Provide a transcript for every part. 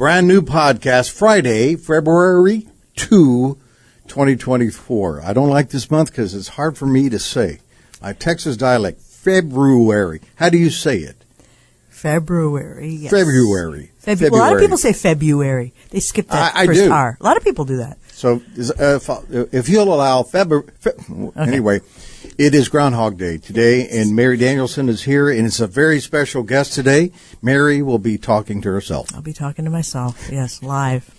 brand new podcast, Friday, February 2, 2024. I don't like this month because it's hard for me to say. My Texas dialect, February. How do you say it? February. Yes. February. Febu- Well, a lot of people say February. They skip that I- I first do. R. A lot of people do that. So, uh, if, if you'll allow February, anyway, it is Groundhog Day today, and Mary Danielsen is here, and it's a very special guest today. Mary will be talking to herself. I'll be talking to myself. Yes, live.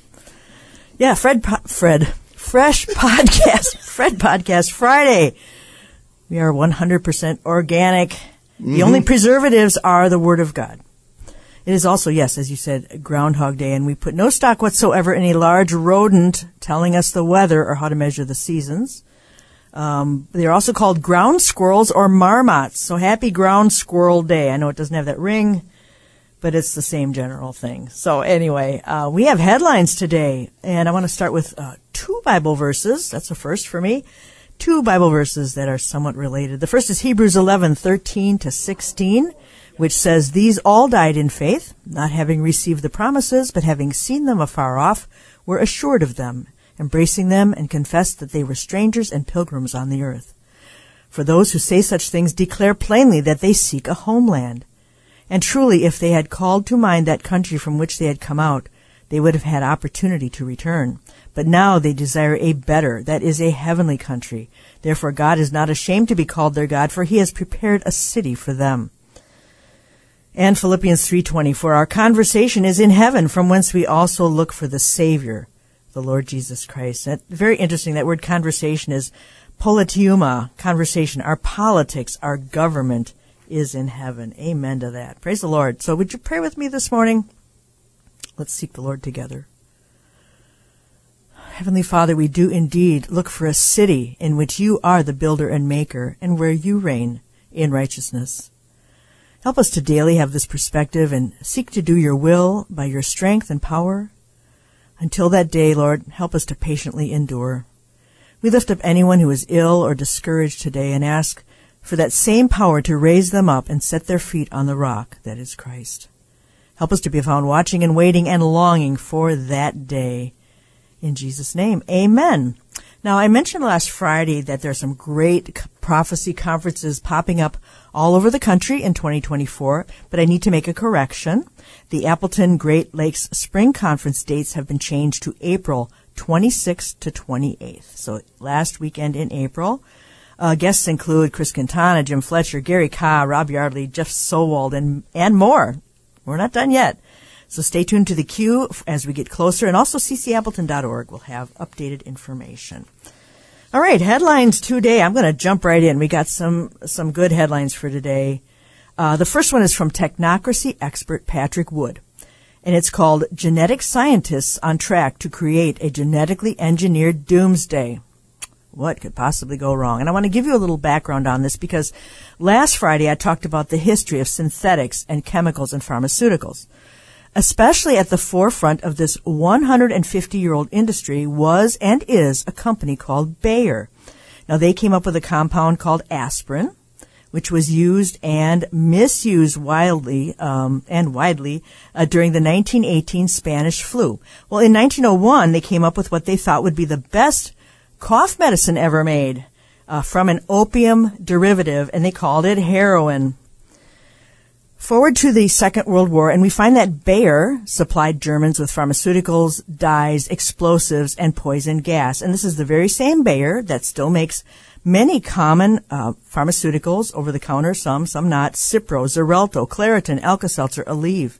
Yeah, Fred. Po- Fred. Fresh podcast. Fred podcast Friday. We are 100% organic. The mm-hmm. only preservatives are the Word of God. It is also, yes, as you said, Groundhog Day, and we put no stock whatsoever in a large rodent telling us the weather or how to measure the seasons. Um, they're also called ground squirrels or marmots. So happy Ground Squirrel Day. I know it doesn't have that ring, but it's the same general thing. So anyway, uh, we have headlines today, and I want to start with uh, two Bible verses. That's a first for me. Two Bible verses that are somewhat related. The first is Hebrews 11, 13 to 16, which says, These all died in faith, not having received the promises, but having seen them afar off, were assured of them, embracing them, and confessed that they were strangers and pilgrims on the earth. For those who say such things declare plainly that they seek a homeland. And truly, if they had called to mind that country from which they had come out, they would have had opportunity to return. But now they desire a better, that is, a heavenly country. Therefore God is not ashamed to be called their God, for he has prepared a city for them. And Philippians 3.20, for our conversation is in heaven, from whence we also look for the Savior, the Lord Jesus Christ. That, very interesting, that word conversation is politeuma, conversation. Our politics, our government is in heaven. Amen to that. Praise the Lord. So would you pray with me this morning? Let's seek the Lord together. Heavenly Father, we do indeed look for a city in which you are the builder and maker and where you reign in righteousness. Help us to daily have this perspective and seek to do your will by your strength and power. Until that day, Lord, help us to patiently endure. We lift up anyone who is ill or discouraged today and ask for that same power to raise them up and set their feet on the rock that is Christ. Help us to be found watching and waiting and longing for that day. In Jesus' name, amen. Now, I mentioned last Friday that there are some great prophecy conferences popping up all over the country in 2024, but I need to make a correction. The Appleton Great Lakes Spring Conference dates have been changed to April 26th to 28th. So last weekend in April. Uh, guests include Chris Quintana, Jim Fletcher, Gary Carr, Rob Yardley, Jeff Sowald, and, and more. We're not done yet. So stay tuned to the queue as we get closer, and also ccappleton.org will have updated information. All right, headlines today. I'm going to jump right in. We got some some good headlines for today. Uh, the first one is from technocracy expert Patrick Wood, and it's called "Genetic Scientists on Track to Create a Genetically Engineered Doomsday." What could possibly go wrong? And I want to give you a little background on this because last Friday I talked about the history of synthetics and chemicals and pharmaceuticals. Especially at the forefront of this 150 year old industry was and is a company called Bayer. Now they came up with a compound called aspirin, which was used and misused wildly um, and widely uh, during the 1918 Spanish flu. Well, in 1901, they came up with what they thought would be the best cough medicine ever made uh, from an opium derivative, and they called it heroin. Forward to the Second World War, and we find that Bayer supplied Germans with pharmaceuticals, dyes, explosives, and poison gas. And this is the very same Bayer that still makes many common uh, pharmaceuticals over the counter, some, some not, Cipro, Xarelto, Claritin, Alka-Seltzer, Aleve.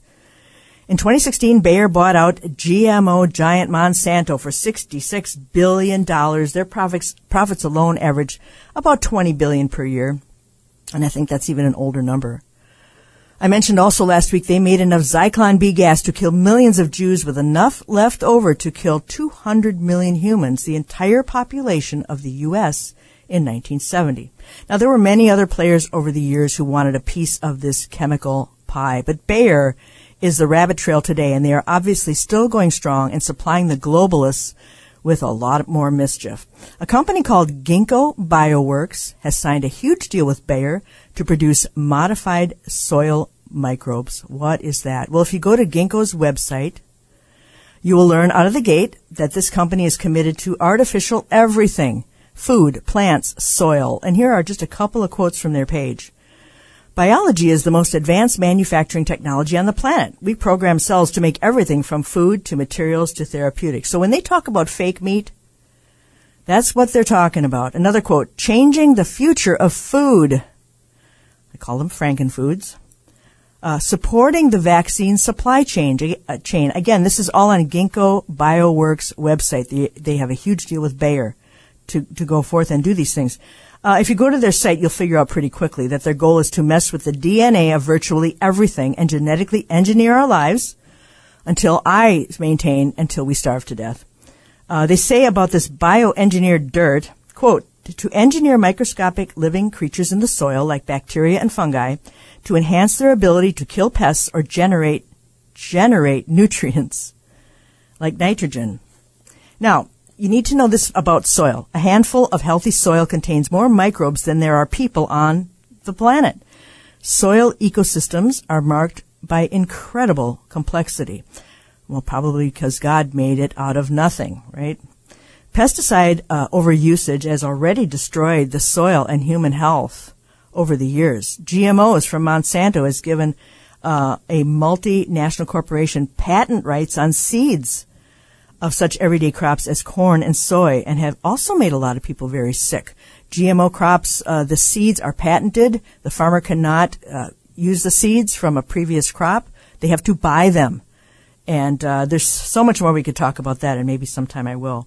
In 2016, Bayer bought out GMO giant Monsanto for $66 billion. Their profits, profits alone average about 20 billion per year. And I think that's even an older number. I mentioned also last week they made enough Zyklon B gas to kill millions of Jews with enough left over to kill 200 million humans, the entire population of the U.S. in 1970. Now there were many other players over the years who wanted a piece of this chemical pie, but Bayer is the rabbit trail today and they are obviously still going strong and supplying the globalists with a lot more mischief. A company called Ginkgo Bioworks has signed a huge deal with Bayer to produce modified soil microbes. What is that? Well, if you go to Ginkgo's website, you will learn out of the gate that this company is committed to artificial everything. Food, plants, soil. And here are just a couple of quotes from their page. Biology is the most advanced manufacturing technology on the planet. We program cells to make everything from food to materials to therapeutics. So when they talk about fake meat, that's what they're talking about. Another quote, changing the future of food. I call them Frankenfoods uh, supporting the vaccine supply chain. Uh, chain. Again, this is all on Ginkgo Bioworks website. They, they have a huge deal with Bayer to, to go forth and do these things. Uh, if you go to their site, you'll figure out pretty quickly that their goal is to mess with the DNA of virtually everything and genetically engineer our lives until I maintain until we starve to death. Uh, they say about this bioengineered dirt, quote, to engineer microscopic living creatures in the soil like bacteria and fungi to enhance their ability to kill pests or generate generate nutrients like nitrogen. Now, you need to know this about soil. A handful of healthy soil contains more microbes than there are people on the planet. Soil ecosystems are marked by incredible complexity. Well, probably because God made it out of nothing, right? Pesticide uh, overusage has already destroyed the soil and human health over the years. GMOs from Monsanto has given uh, a multinational corporation patent rights on seeds of such everyday crops as corn and soy and have also made a lot of people very sick. GMO crops, uh, the seeds are patented. The farmer cannot uh, use the seeds from a previous crop. They have to buy them. And uh, there's so much more we could talk about that, and maybe sometime I will.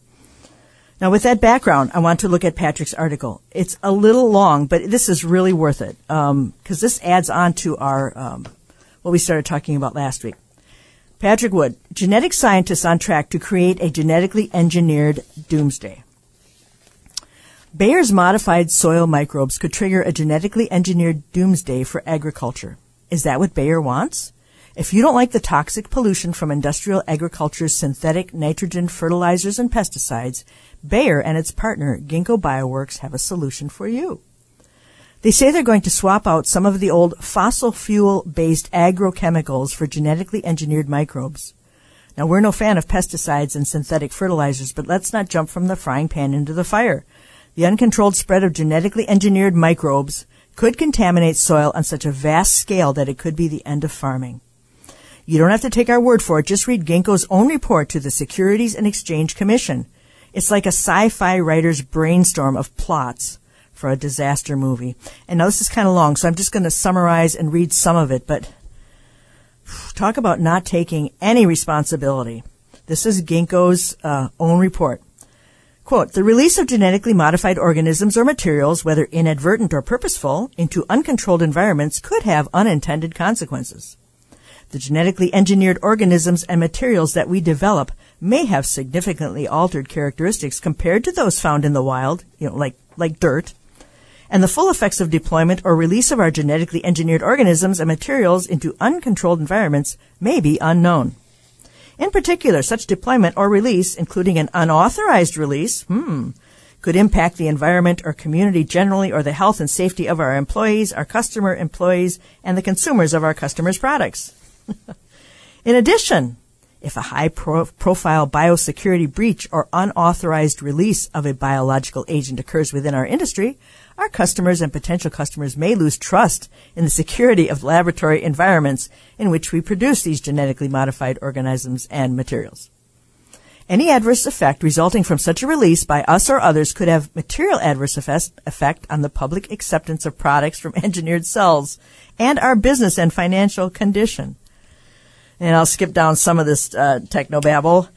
Now, with that background, I want to look at Patrick's article. It's a little long, but this is really worth it because um, this adds on to our um, what we started talking about last week. Patrick Wood, genetic scientists on track to create a genetically engineered doomsday. Bayer's modified soil microbes could trigger a genetically engineered doomsday for agriculture. Is that what Bayer wants? If you don't like the toxic pollution from industrial agriculture's synthetic nitrogen fertilizers and pesticides, Bayer and its partner, Ginkgo Bioworks, have a solution for you. They say they're going to swap out some of the old fossil fuel based agrochemicals for genetically engineered microbes. Now, we're no fan of pesticides and synthetic fertilizers, but let's not jump from the frying pan into the fire. The uncontrolled spread of genetically engineered microbes could contaminate soil on such a vast scale that it could be the end of farming. You don't have to take our word for it. Just read Ginkgo's own report to the Securities and Exchange Commission. It's like a sci-fi writer's brainstorm of plots for a disaster movie. And now this is kind of long, so I'm just going to summarize and read some of it, but talk about not taking any responsibility. This is Ginkgo's uh, own report. Quote, the release of genetically modified organisms or materials, whether inadvertent or purposeful, into uncontrolled environments could have unintended consequences. The genetically engineered organisms and materials that we develop may have significantly altered characteristics compared to those found in the wild, you know, like, like dirt. And the full effects of deployment or release of our genetically engineered organisms and materials into uncontrolled environments may be unknown. In particular, such deployment or release, including an unauthorized release, hmm, could impact the environment or community generally or the health and safety of our employees, our customer employees, and the consumers of our customers' products. In addition, if a high pro- profile biosecurity breach or unauthorized release of a biological agent occurs within our industry, our customers and potential customers may lose trust in the security of laboratory environments in which we produce these genetically modified organisms and materials. Any adverse effect resulting from such a release by us or others could have material adverse effect on the public acceptance of products from engineered cells and our business and financial condition and I'll skip down some of this uh, technobabble.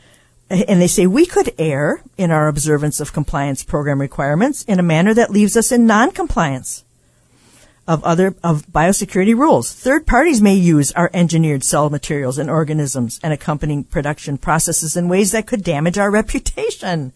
And they say we could err in our observance of compliance program requirements in a manner that leaves us in non-compliance. of other of biosecurity rules. Third parties may use our engineered cell materials and organisms and accompanying production processes in ways that could damage our reputation.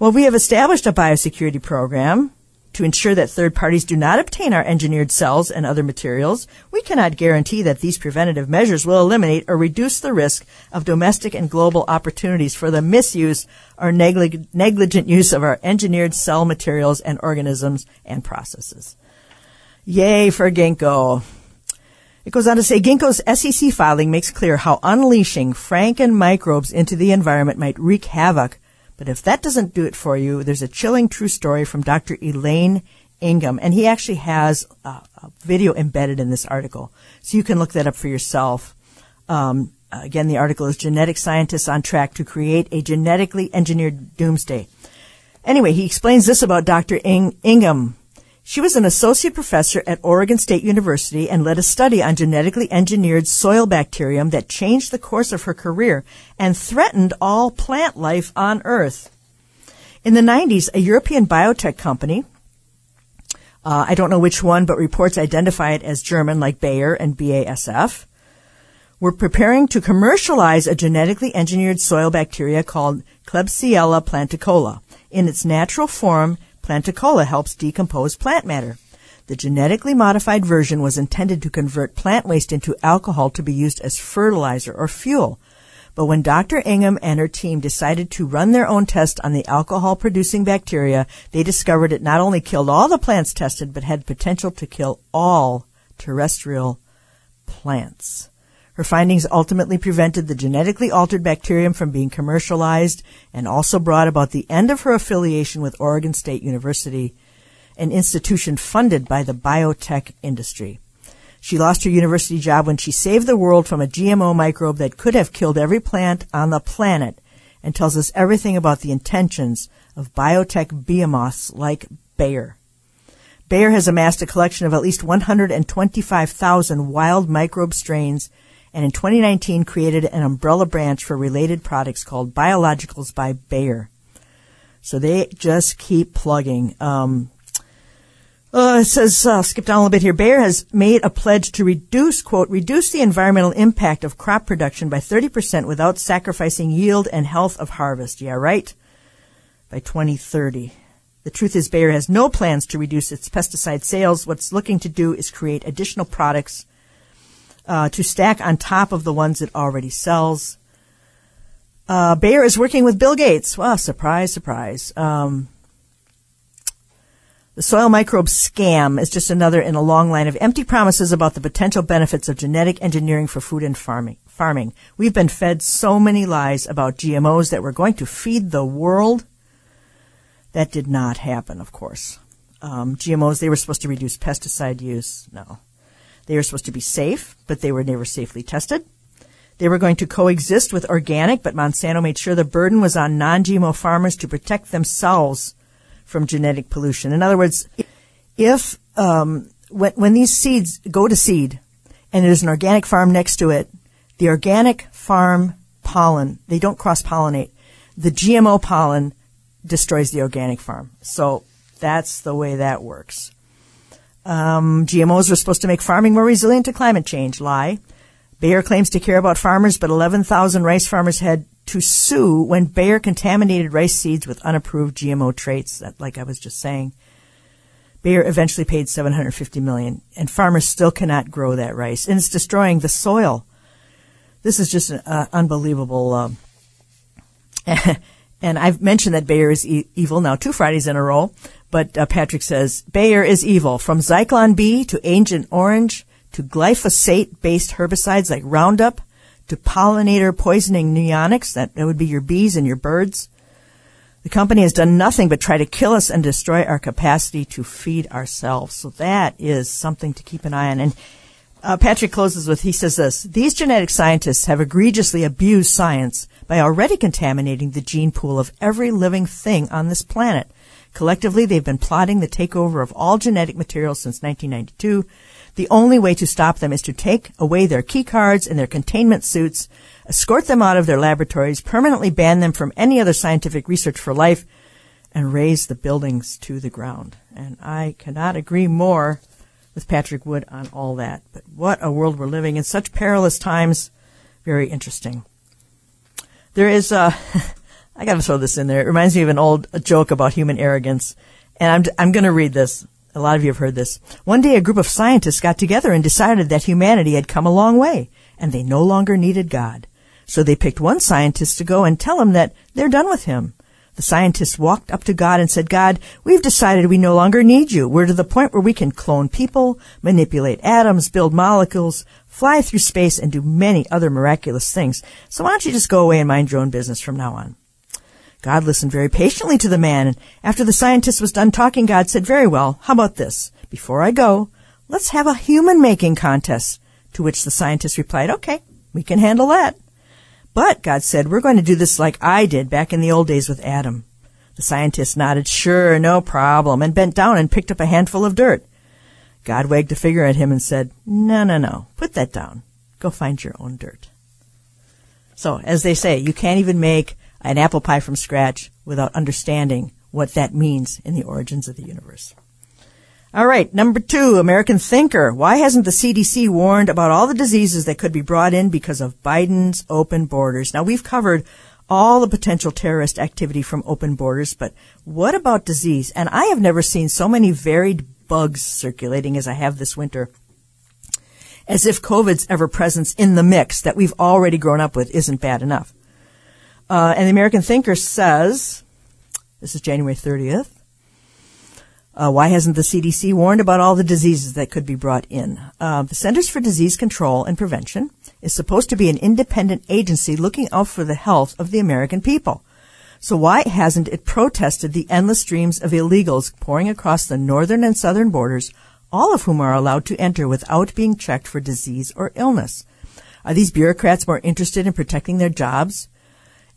Well, we have established a biosecurity program to ensure that third parties do not obtain our engineered cells and other materials, we cannot guarantee that these preventative measures will eliminate or reduce the risk of domestic and global opportunities for the misuse or neglig- negligent use of our engineered cell materials and organisms and processes. Yay for Ginkgo. It goes on to say Ginkgo's SEC filing makes clear how unleashing franken microbes into the environment might wreak havoc but if that doesn't do it for you, there's a chilling true story from Dr. Elaine Ingham, and he actually has a, a video embedded in this article. So you can look that up for yourself. Um, again, the article is Genetic Scientists on Track to Create a Genetically Engineered Doomsday. Anyway, he explains this about Dr. In- Ingham. She was an associate professor at Oregon State University and led a study on genetically engineered soil bacterium that changed the course of her career and threatened all plant life on Earth. In the 90s, a European biotech company, uh, I don't know which one, but reports identify it as German like Bayer and BASF, were preparing to commercialize a genetically engineered soil bacteria called Klebsiella planticola. In its natural form, Planticola helps decompose plant matter. The genetically modified version was intended to convert plant waste into alcohol to be used as fertilizer or fuel. But when Dr. Ingham and her team decided to run their own test on the alcohol producing bacteria, they discovered it not only killed all the plants tested, but had potential to kill all terrestrial plants. Her findings ultimately prevented the genetically altered bacterium from being commercialized and also brought about the end of her affiliation with Oregon State University, an institution funded by the biotech industry. She lost her university job when she saved the world from a GMO microbe that could have killed every plant on the planet and tells us everything about the intentions of biotech behemoths like Bayer. Bayer has amassed a collection of at least 125,000 wild microbe strains and in 2019 created an umbrella branch for related products called Biologicals by Bayer. So they just keep plugging. Um, uh, it says, uh, skip down a little bit here. Bayer has made a pledge to reduce, quote, reduce the environmental impact of crop production by 30% without sacrificing yield and health of harvest. Yeah, right? By 2030. The truth is Bayer has no plans to reduce its pesticide sales. What's looking to do is create additional products uh, to stack on top of the ones it already sells. Uh, Bayer is working with Bill Gates. Well, surprise, surprise. Um, the soil microbe scam is just another in a long line of empty promises about the potential benefits of genetic engineering for food and farming. Farming. We've been fed so many lies about GMOs that we're going to feed the world. That did not happen, of course. Um, GMOs, they were supposed to reduce pesticide use. No. They were supposed to be safe, but they were never safely tested. They were going to coexist with organic, but Monsanto made sure the burden was on non-GMO farmers to protect themselves from genetic pollution. In other words, if um, when, when these seeds go to seed and there's an organic farm next to it, the organic farm pollen, they don't cross pollinate. The GMO pollen destroys the organic farm. So that's the way that works. Um, GMOs are supposed to make farming more resilient to climate change. Lie. Bayer claims to care about farmers, but 11,000 rice farmers had to sue when Bayer contaminated rice seeds with unapproved GMO traits, that, like I was just saying. Bayer eventually paid 750 million, and farmers still cannot grow that rice, and it's destroying the soil. This is just uh, unbelievable. Um, and I've mentioned that Bayer is e- evil now two Fridays in a row. But uh, Patrick says Bayer is evil. From Zyklon B to Agent Orange to glyphosate-based herbicides like Roundup to pollinator poisoning neonics, that, that would be your bees and your birds. The company has done nothing but try to kill us and destroy our capacity to feed ourselves. So that is something to keep an eye on. And uh, Patrick closes with, he says this, these genetic scientists have egregiously abused science by already contaminating the gene pool of every living thing on this planet. Collectively, they've been plotting the takeover of all genetic materials since 1992. The only way to stop them is to take away their key cards and their containment suits, escort them out of their laboratories, permanently ban them from any other scientific research for life, and raze the buildings to the ground. And I cannot agree more with Patrick Wood on all that. But what a world we're living in. Such perilous times. Very interesting. There is, uh, gotta throw this in there. It reminds me of an old joke about human arrogance. And I'm, I'm gonna read this. A lot of you have heard this. One day a group of scientists got together and decided that humanity had come a long way and they no longer needed God. So they picked one scientist to go and tell him that they're done with him. The scientists walked up to God and said, God, we've decided we no longer need you. We're to the point where we can clone people, manipulate atoms, build molecules, fly through space, and do many other miraculous things. So why don't you just go away and mind your own business from now on? God listened very patiently to the man, and after the scientist was done talking, God said, Very well, how about this? Before I go, let's have a human making contest. To which the scientist replied, Okay, we can handle that. But, God said, we're going to do this like I did back in the old days with Adam. The scientist nodded, Sure, no problem, and bent down and picked up a handful of dirt. God wagged a finger at him and said, No, no, no, put that down. Go find your own dirt. So, as they say, you can't even make an apple pie from scratch without understanding what that means in the origins of the universe. All right, number two, American thinker. Why hasn't the CDC warned about all the diseases that could be brought in because of Biden's open borders? Now, we've covered all the potential terrorist activity from open borders, but what about disease? And I have never seen so many varied bugs circulating as I have this winter. As if COVID's ever presence in the mix that we've already grown up with isn't bad enough. Uh, and the American Thinker says, this is January 30th, uh, why hasn't the CDC warned about all the diseases that could be brought in? Uh, the Centers for Disease Control and Prevention is supposed to be an independent agency looking out for the health of the American people. So why hasn't it protested the endless streams of illegals pouring across the northern and southern borders, all of whom are allowed to enter without being checked for disease or illness? Are these bureaucrats more interested in protecting their jobs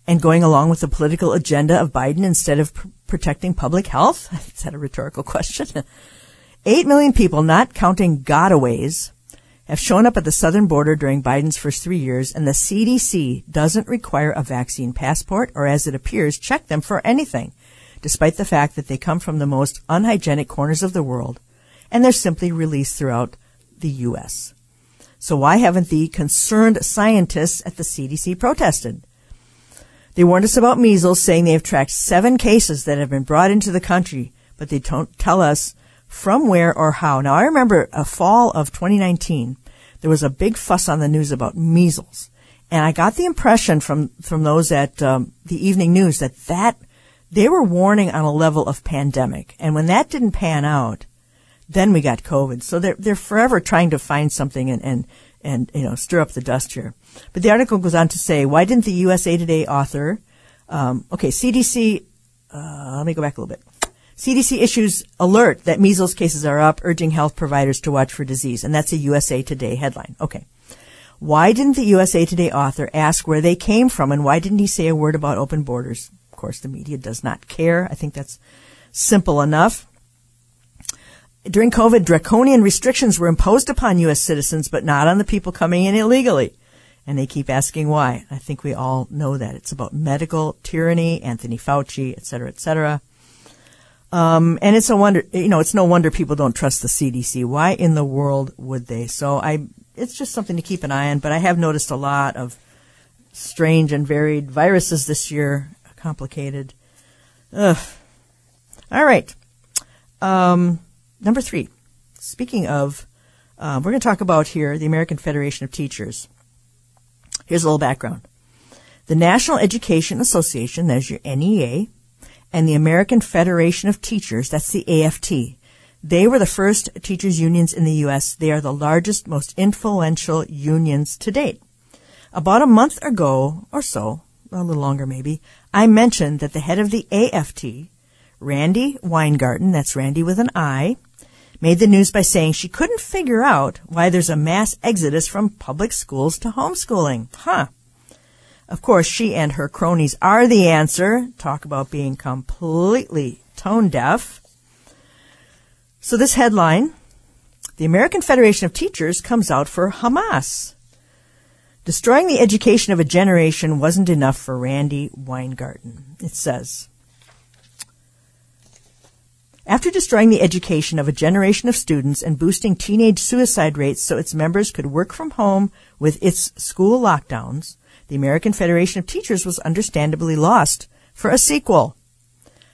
and going along with the political agenda of Biden instead of pr- protecting public health? Is that a rhetorical question? Eight million people, not counting gotaways, have shown up at the southern border during Biden's first three years, and the CDC doesn't require a vaccine passport or, as it appears, check them for anything, despite the fact that they come from the most unhygienic corners of the world, and they're simply released throughout the U.S. So why haven't the concerned scientists at the CDC protested? They warned us about measles, saying they have tracked seven cases that have been brought into the country, but they don't tell us from where or how. Now, I remember a fall of 2019, there was a big fuss on the news about measles. And I got the impression from, from those at um, the evening news that that they were warning on a level of pandemic. And when that didn't pan out, then we got COVID. So they're, they're forever trying to find something and, and, and, you know, stir up the dust here. But the article goes on to say, why didn't the USA Today author, um, okay, CDC, uh, let me go back a little bit. CDC issues alert that measles cases are up, urging health providers to watch for disease. And that's a USA Today headline. Okay. Why didn't the USA Today author ask where they came from and why didn't he say a word about open borders? Of course, the media does not care. I think that's simple enough. During COVID, draconian restrictions were imposed upon U.S. citizens, but not on the people coming in illegally. And they keep asking why. I think we all know that. It's about medical tyranny, Anthony Fauci, et cetera, et cetera. Um, and it's a wonder, you know, it's no wonder people don't trust the CDC. Why in the world would they? So I, it's just something to keep an eye on, but I have noticed a lot of strange and varied viruses this year, complicated. Ugh. All right. Um, number three. Speaking of, uh, we're going to talk about here the American Federation of Teachers. Here's a little background. The National Education Association, there's your NEA, and the American Federation of Teachers, that's the AFT. They were the first teachers unions in the U.S. They are the largest, most influential unions to date. About a month ago or so, a little longer maybe, I mentioned that the head of the AFT, Randi Weingarten, that's Randi with an I, made the news by saying she couldn't figure out why there's a mass exodus from public schools to homeschooling. Huh. Of course, she and her cronies are the answer. Talk about being completely tone deaf. So this headline, the American Federation of Teachers comes out for Hamas. Destroying the education of a generation wasn't enough for Randi Weingarten. It says, After destroying the education of a generation of students and boosting teenage suicide rates so its members could work from home with its school lockdowns, the American Federation of Teachers was understandably lost for a sequel.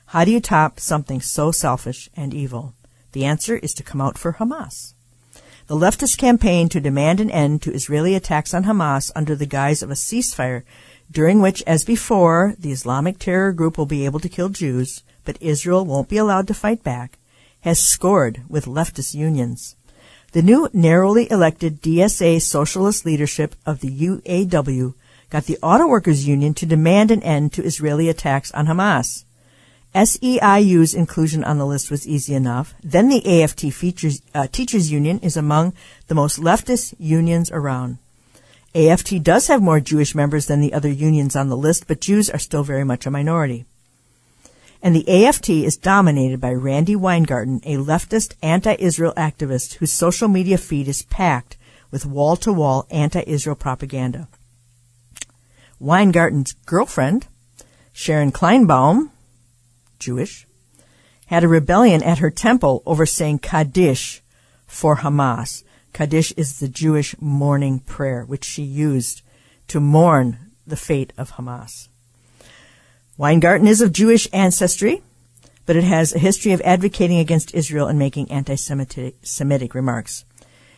How do you top something so selfish and evil? The answer is to come out for Hamas. The leftist campaign to demand an end to Israeli attacks on Hamas under the guise of a ceasefire, during which, as before, the Islamic terror group will be able to kill Jews, but Israel won't be allowed to fight back, has scored with leftist unions. The new narrowly elected DSA socialist leadership of the UAW got the Auto Workers Union to demand an end to Israeli attacks on Hamas. SEIU's inclusion on the list was easy enough. Then the AFT features, uh, Teachers Union is among the most leftist unions around. AFT does have more Jewish members than the other unions on the list, but Jews are still very much a minority. And the AFT is dominated by Randi Weingarten, a leftist anti-Israel activist whose social media feed is packed with wall-to-wall anti-Israel propaganda. Weingarten's girlfriend, Sharon Kleinbaum, Jewish, had a rebellion at her temple over saying Kaddish for Hamas. Kaddish is the Jewish mourning prayer, which she used to mourn the fate of Hamas. Weingarten is of Jewish ancestry, but it has a history of advocating against Israel and making anti-Semitic remarks.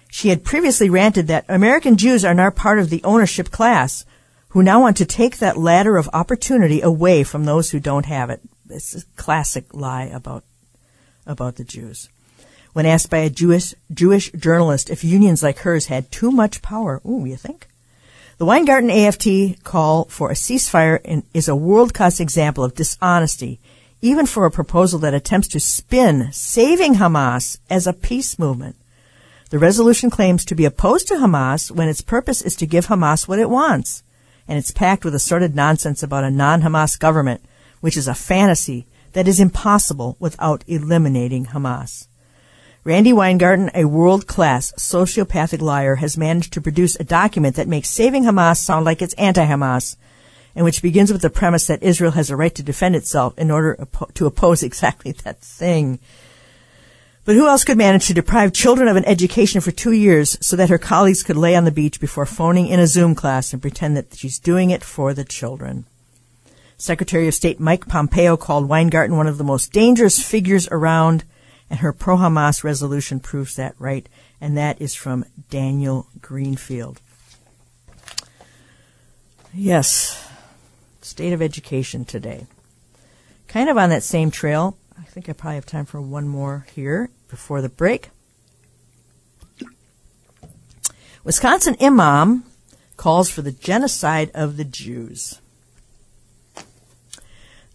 She had previously ranted that American Jews are now part of the ownership class, who now want to take that ladder of opportunity away from those who don't have it. It's a classic lie about about the Jews. When asked by a Jewish Jewish journalist if unions like hers had too much power, ooh, you think? The Weingarten AFT call for a ceasefire in, is a world-class example of dishonesty, even for a proposal that attempts to spin saving Hamas as a peace movement. The resolution claims to be opposed to Hamas when its purpose is to give Hamas what it wants, and it's packed with assorted nonsense about a non-Hamas government which is a fantasy that is impossible without eliminating Hamas. Randi Weingarten, a world-class sociopathic liar, has managed to produce a document that makes saving Hamas sound like it's anti-Hamas, and which begins with the premise that Israel has a right to defend itself in order to oppose exactly that thing. But who else could manage to deprive children of an education for two years so that her colleagues could lay on the beach before phoning in a Zoom class and pretend that she's doing it for the children? Secretary of State Mike Pompeo called Weingarten one of the most dangerous figures around, and her pro Hamas resolution proves that right. And that is from Daniel Greenfield. Yes, state of education today. Kind of on that same trail. I think I probably have time for one more here before the break. Wisconsin imam calls for the genocide of the Jews.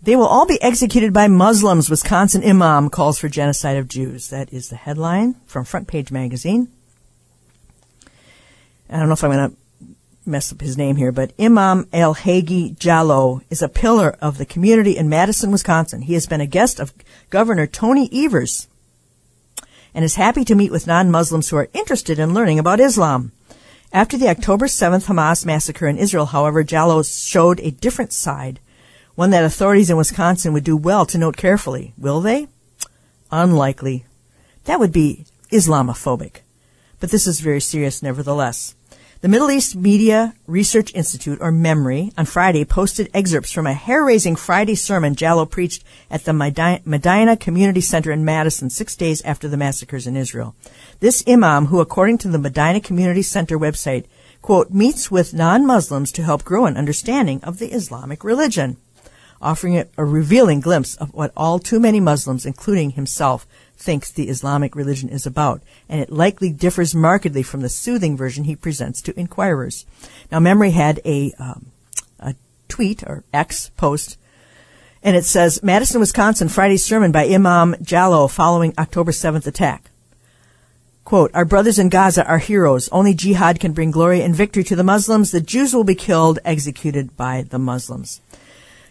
They will all be executed by Muslims. Wisconsin imam calls for genocide of Jews. That is the headline from Front Page Magazine. I don't know if I'm going to mess up his name here, but Imam El Hagi Jalloh is a pillar of the community in Madison, Wisconsin. He has been a guest of Governor Tony Evers and is happy to meet with non-Muslims who are interested in learning about Islam. After the October 7th Hamas massacre in Israel, however, Jalloh showed a different side one that authorities in Wisconsin would do well to note carefully. Will they? Unlikely. That would be Islamophobic. But this is very serious nevertheless. The Middle East Media Research Institute, or MEMRI, on Friday posted excerpts from a hair-raising Friday sermon Jalloh preached at the Medina Community Center in Madison six days after the massacres in Israel. This imam, who according to the Medina Community Center website, quote, meets with non-Muslims to help grow an understanding of the Islamic religion offering a revealing glimpse of what all too many Muslims, including himself, thinks the Islamic religion is about, and it likely differs markedly from the soothing version he presents to inquirers. Now, MEMRI had a, um, a tweet or X post, and it says, Madison, Wisconsin, Friday sermon by Imam Jalloh following October 7th attack. Quote, our brothers in Gaza are heroes. Only jihad can bring glory and victory to the Muslims. The Jews will be killed, executed by the Muslims.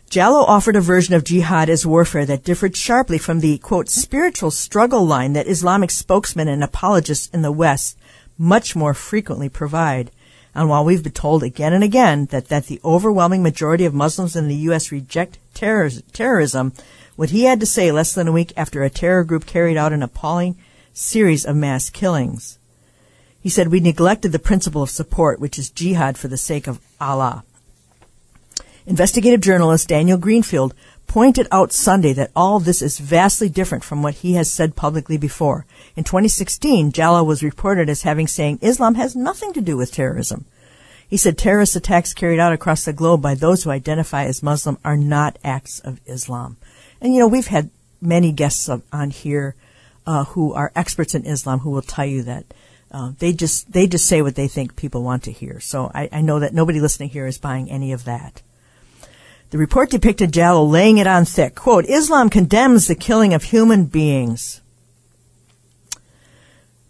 Jalloh offered a version of jihad as warfare that differed sharply from the, quote, spiritual struggle line that Islamic spokesmen and apologists in the West much more frequently provide. And while we've been told again and again that, that the overwhelming majority of Muslims in the U.S. reject terror, terrorism, what he had to say less than a week after a terror group carried out an appalling series of mass killings. He said, We neglected the principle of support, which is jihad for the sake of Allah. Investigative journalist Daniel Greenfield pointed out Sunday that all this is vastly different from what he has said publicly before. In 2016, Jalloh was reported as having saying Islam has nothing to do with terrorism. He said terrorist attacks carried out across the globe by those who identify as Muslim are not acts of Islam. And you know, we've had many guests on here uh, who are experts in Islam who will tell you that uh, they just they just say what they think people want to hear. So I, I know that nobody listening here is buying any of that. The report depicted Jalloh laying it on thick. Quote, Islam condemns the killing of human beings.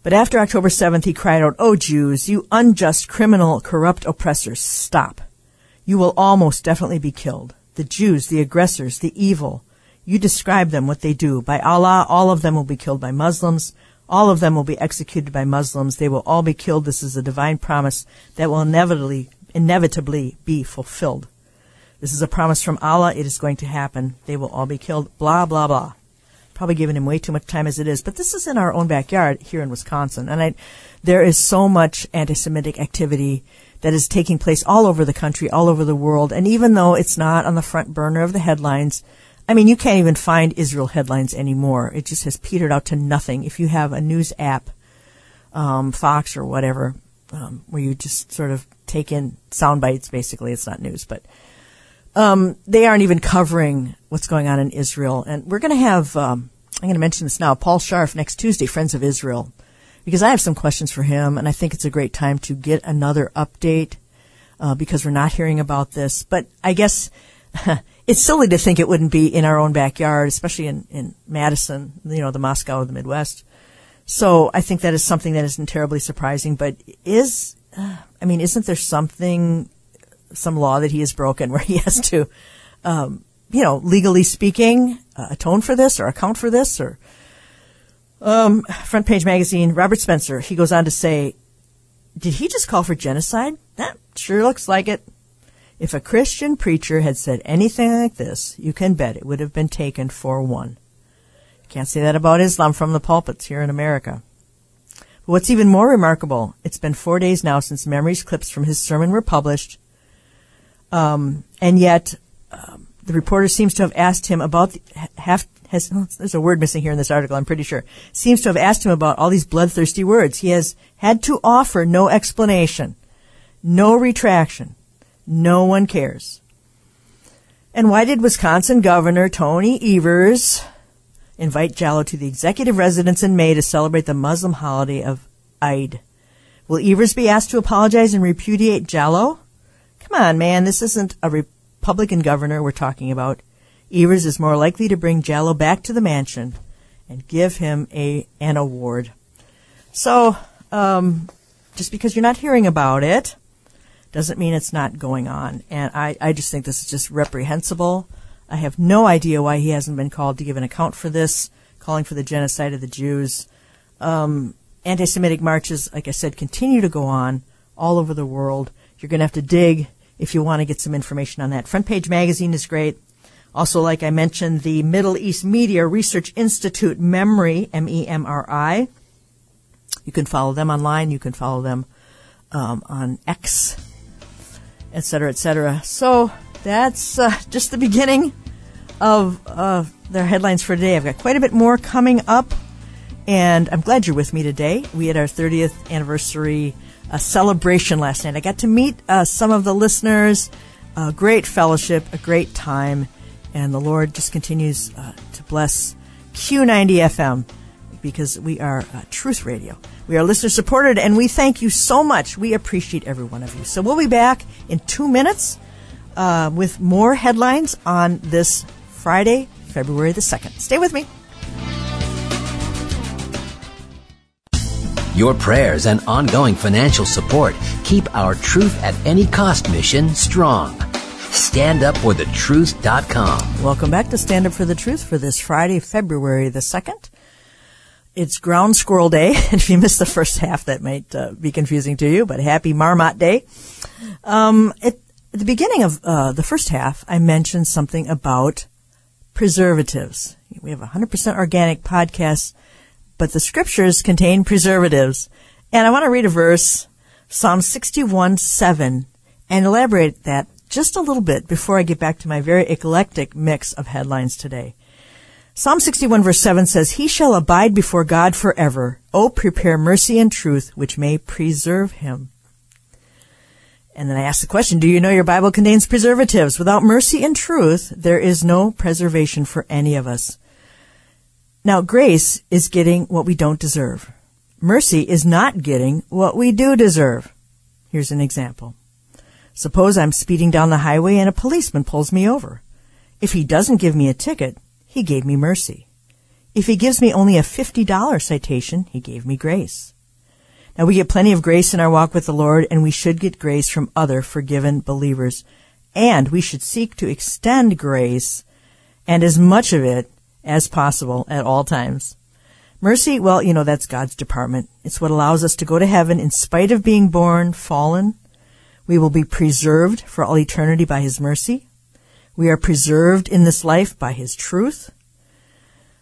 But after October 7th, he cried out, Oh Jews, you unjust, criminal, corrupt oppressors, stop. You will almost definitely be killed. The Jews, the aggressors, the evil. You describe them, what they do. By Allah, all of them will be killed by Muslims. All of them will be executed by Muslims. They will all be killed. This is a divine promise that will inevitably, inevitably be fulfilled. This is a promise from Allah. It is going to happen. They will all be killed. Blah, blah, blah. Probably giving him way too much time as it is. But this is in our own backyard here in Wisconsin. And I, there is so much anti-Semitic activity that is taking place all over the country, all over the world. And even though it's not on the front burner of the headlines, I mean, you can't even find Israel headlines anymore. It just has petered out to nothing. If you have a news app, um, Fox or whatever, um, where you just sort of take in sound bites, basically, it's not news, but um, they aren't even covering what's going on in Israel. And we're going to have, um, I'm going to mention this now, Paul Scharf next Tuesday, Friends of Israel, because I have some questions for him, and I think it's a great time to get another update uh, because we're not hearing about this. But I guess it's silly to think it wouldn't be in our own backyard, especially in, in Madison, you know, the Moscow of the Midwest. So I think that is something that isn't terribly surprising, but is, uh, I mean, isn't there something some law that he has broken where he has to, um, you know, legally speaking, uh, atone for this or account for this or, um, front page magazine, Robert Spencer, he goes on to say, did he just call for genocide? That sure looks like it. If a Christian preacher had said anything like this, you can bet it would have been taken for one. Can't say that about Islam from the pulpits here in America. But what's even more remarkable, it's been four days now since MEMRI's clips from his sermon were published, um, and yet, um, the reporter seems to have asked him about the, have has there's a word missing here in this article. I'm pretty sure seems to have asked him about all these bloodthirsty words. He has had to offer no explanation, no retraction. No one cares. And why did Wisconsin Governor Tony Evers invite Jalloh to the executive residence in May to celebrate the Muslim holiday of Eid? Will Evers be asked to apologize and repudiate Jalloh? Come on, man, this isn't a Republican governor we're talking about. Evers is more likely to bring Jalloh back to the mansion and give him a an award. So, um, just because you're not hearing about it doesn't mean it's not going on. And I, I just think this is just reprehensible. I have no idea why he hasn't been called to give an account for this, calling for the genocide of the Jews. Um, anti-Semitic marches, like I said, continue to go on all over the world. You're going to have to dig if you want to get some information on that. Front Page Magazine is great. Also, like I mentioned, the Middle East Media Research Institute MEMRI, M-E-M-R-I. You can follow them online. You can follow them um, on X, et cetera, et cetera. So that's uh, just the beginning of uh, their headlines for today. I've got quite a bit more coming up, and I'm glad you're with me today. We had our 30th anniversary a celebration last night. I got to meet uh, some of the listeners. A great fellowship, a great time, and the Lord just continues uh, to bless Q90 FM because we are uh, Truth Radio. We are listener supported, and we thank you so much. We appreciate every one of you. So we'll be back in two minutes uh, with more headlines on this Friday, February the 2nd. Stay with me. Your prayers and ongoing financial support keep our Truth at Any Cost mission strong. StandUpForTheTruth.com. Welcome back to Stand Up for the Truth for this Friday, February the 2nd. it's Ground Squirrel Day. if you missed the first half, that might uh, be confusing to you, but happy Marmot Day. Um, at the beginning of uh, the first half, I mentioned something about preservatives. We have a 100% organic podcast, but the scriptures contain preservatives. And I want to read a verse, Psalm 61 7, and elaborate that just a little bit before I get back to my very eclectic mix of headlines today. Psalm 61 verse 7 says, He shall abide before God forever. O prepare mercy and truth, which may preserve him. And then I ask the question, do you know your Bible contains preservatives? Without mercy and truth, there is no preservation for any of us. Now, grace is getting what we don't deserve. Mercy is not getting what we do deserve. Here's an example. Suppose I'm speeding down the highway and a policeman pulls me over. If he doesn't give me a ticket, he gave me mercy. If he gives me only a $50 citation, he gave me grace. Now we get plenty of grace in our walk with the Lord and we should get grace from other forgiven believers. And we should seek to extend grace and as much of it as possible at all times. Mercy, well, you know, that's God's department. It's what allows us to go to heaven in spite of being born fallen. We will be preserved for all eternity by His mercy. We are preserved in this life by His truth.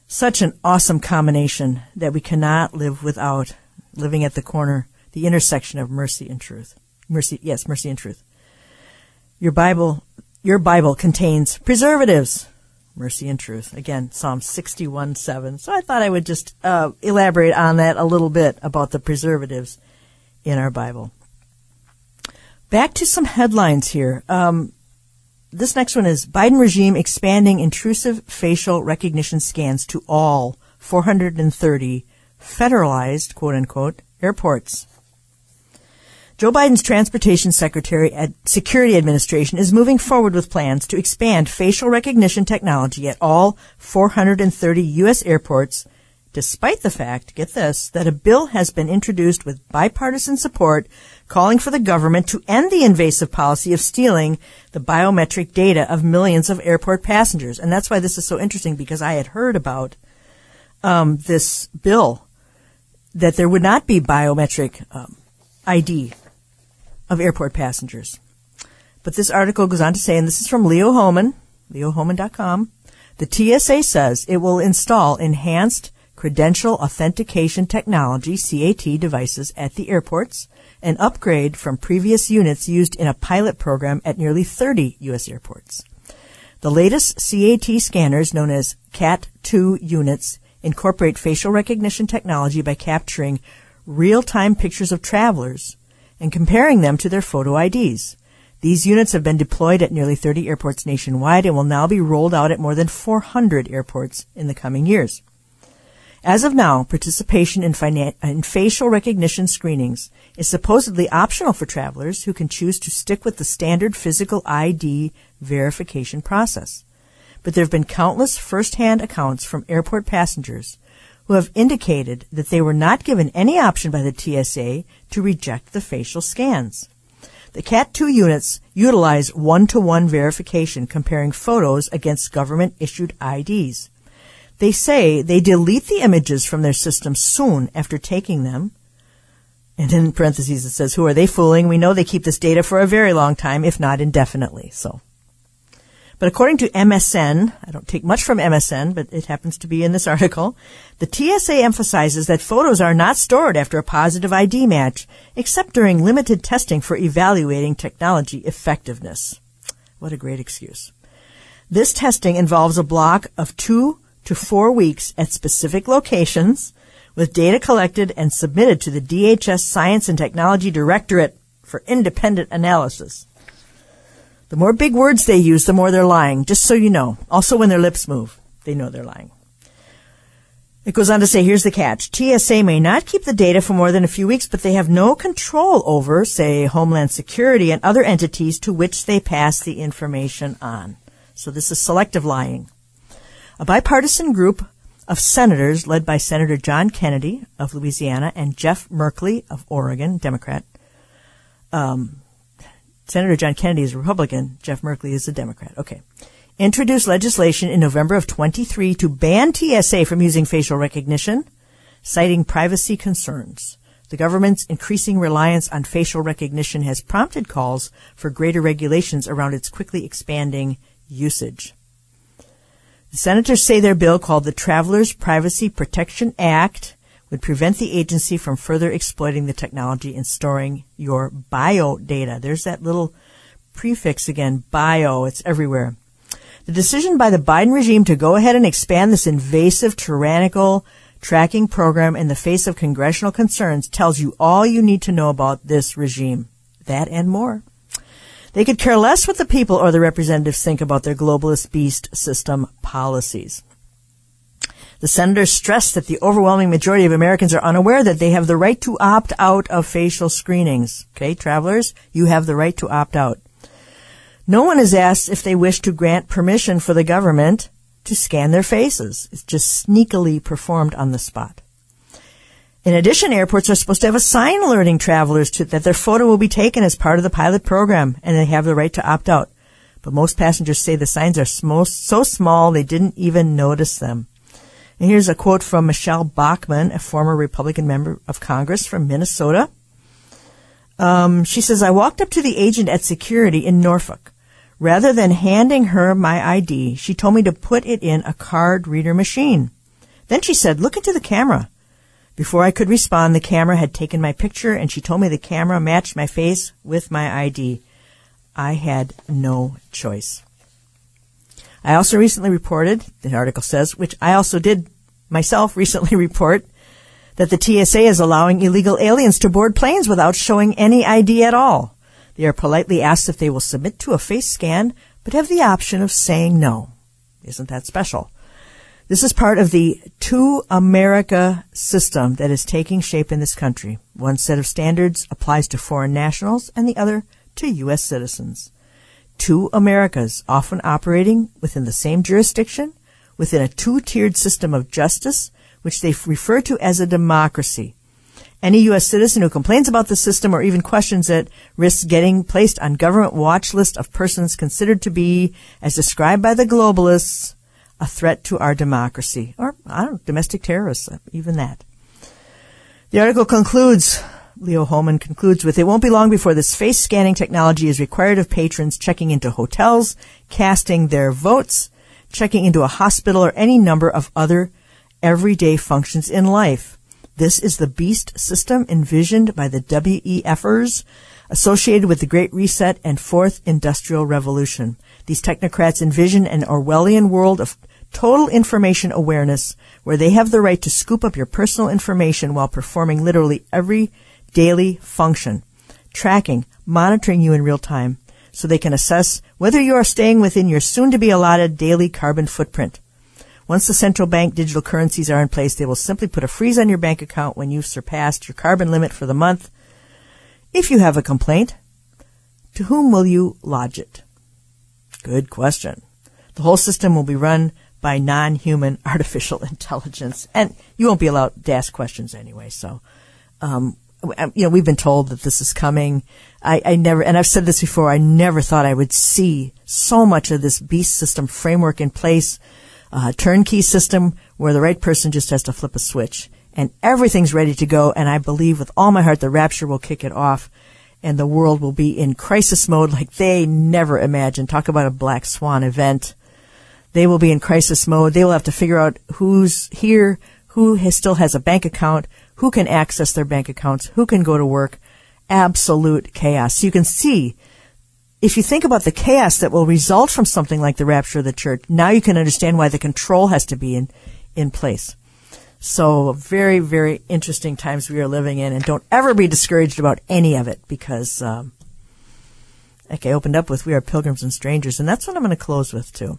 Such an awesome combination that we cannot live without living at the corner, the intersection of mercy and truth. Mercy, yes, mercy and truth. Your Bible, your Bible contains preservatives, mercy and truth. Again, Psalm 61, 7. So I thought I would just uh, elaborate on that a little bit about the preservatives in our Bible. Back to some headlines here. Um, this next one is Biden regime expanding intrusive facial recognition scans to all 430 federalized, quote unquote, airports. Joe Biden's Transportation Secretary at Security Administration is moving forward with plans to expand facial recognition technology at all 430 U.S. airports, despite the fact, get this, that a bill has been introduced with bipartisan support calling for the government to end the invasive policy of stealing the biometric data of millions of airport passengers. And that's why this is so interesting because I had heard about um, this bill that there would not be biometric um, ID of airport passengers. But this article goes on to say, and this is from Leo Hohmann, leohohmann.com, the TSA says it will install enhanced credential authentication technology, CAT devices at the airports, an upgrade from previous units used in a pilot program at nearly 30 U.S. airports. The latest CAT scanners, known as CAT2 units, incorporate facial recognition technology by capturing real-time pictures of travelers and comparing them to their photo IDs. These units have been deployed at nearly 30 airports nationwide and will now be rolled out at more than 400 airports in the coming years. As of now, participation in, in, facial recognition screenings is supposedly optional for travelers who can choose to stick with the standard physical ID verification process. But there have been countless first-hand accounts from airport passengers who have indicated that they were not given any option by the TSA to reject the facial scans. The CAT2 units utilize one-to-one verification comparing photos against government-issued IDs. They say they delete the images from their system soon after taking them. And in parentheses it says, who are they fooling? We know they keep this data for a very long time, if not indefinitely. So, but according to MSN, I don't take much from MSN, but it happens to be in this article, the TSA emphasizes that photos are not stored after a positive ID match, except during limited testing for evaluating technology effectiveness. What a great excuse. This testing involves a block of two to four weeks at specific locations with data collected and submitted to the DHS Science and Technology Directorate for independent analysis. The more big words they use, the more they're lying, just so you know. Also, when their lips move, they know they're lying. It goes on to say, here's the catch. TSA may not keep the data for more than a few weeks, but they have no control over, say, Homeland Security and other entities to which they pass the information on. So this is selective lying. A bipartisan group of senators led by Senator John Kennedy of Louisiana and Jeff Merkley of Oregon, Democrat. Um, Senator John Kennedy is a Republican. Jeff Merkley is a Democrat. Okay. Introduced legislation in November of 23 to ban TSA from using facial recognition, citing privacy concerns. The government's increasing reliance on facial recognition has prompted calls for greater regulations around its quickly expanding usage. The senators say their bill called the Travelers Privacy Protection Act would prevent the agency from further exploiting the technology and storing your bio data. There's that little prefix again, bio. It's everywhere. The decision by the Biden regime to go ahead and expand this invasive, tyrannical tracking program in the face of congressional concerns tells you all you need to know about this regime. That and more. They could care less what the people or the representatives think about their globalist beast system policies. The senators stressed that the overwhelming majority of Americans are unaware that they have the right to opt out of facial screenings. Okay, travelers, you have the right to opt out. No one is asked if they wish to grant permission for the government to scan their faces. It's just sneakily performed on the spot. In addition, airports are supposed to have a sign alerting travelers to, that their photo will be taken as part of the pilot program and they have the right to opt out. But most passengers say the signs are so small they didn't even notice them. And here's a quote from Michele Bachmann, a former Republican member of Congress from Minnesota. Um, she says, I walked up to the agent at security in Norfolk. Rather than handing her my ID, she told me to put it in a card reader machine. Then she said, look into the camera. Before I could respond, the camera had taken my picture and she told me the camera matched my face with my ID. I had no choice. I also recently reported, the article says, which I also did myself recently report, that the TSA is allowing illegal aliens to board planes without showing any ID at all. They are politely asked if they will submit to a face scan, but have the option of saying no. Isn't that special? This is part of the Two America system that is taking shape in this country. One set of standards applies to foreign nationals and the other to U.S. citizens. Two Americas, often operating within the same jurisdiction, within a two-tiered system of justice, which they refer to as a democracy. Any U.S. citizen who complains about the system or even questions it risks getting placed on government watch list of persons considered to be, as described by the globalists, a threat to our democracy, or I don't know, domestic terrorists, even that. The article concludes, Leo Hohmann concludes with, it won't be long before this face scanning technology is required of patrons checking into hotels, casting their votes, checking into a hospital, or any number of other everyday functions in life. This is the beast system envisioned by the WEFers associated with the Great Reset and Fourth Industrial Revolution. These technocrats envision an Orwellian world of total information awareness where they have the right to scoop up your personal information while performing literally every daily function, tracking, monitoring you in real time so they can assess whether you are staying within your soon to be allotted daily carbon footprint. Once the central bank digital currencies are in place, they will simply put a freeze on your bank account when you've surpassed your carbon limit for the month. If you have a complaint, to whom will you lodge it? Good question. The whole system will be run by non-human artificial intelligence, and you won't be allowed to ask questions anyway. So, um, Um, you know, we've been told that this is coming. I, I never, and I've said this before. I never thought I would see so much of this beast system framework in place, a turnkey system where the right person just has to flip a switch and everything's ready to go. And I believe with all my heart the rapture will kick it off and the world will be in crisis mode like they never imagined. Talk about a black swan event. They will be in crisis mode. They will have to figure out who's here, who has, still has a bank account, who can access their bank accounts, who can go to work. Absolute chaos. So you can see, if you think about the chaos that will result from something like the rapture of the church, now you can understand why the control has to be in, in place. So very, very interesting times we are living in, and don't ever be discouraged about any of it because, um, like I opened up with, we are pilgrims and strangers, and that's what I'm going to close with too.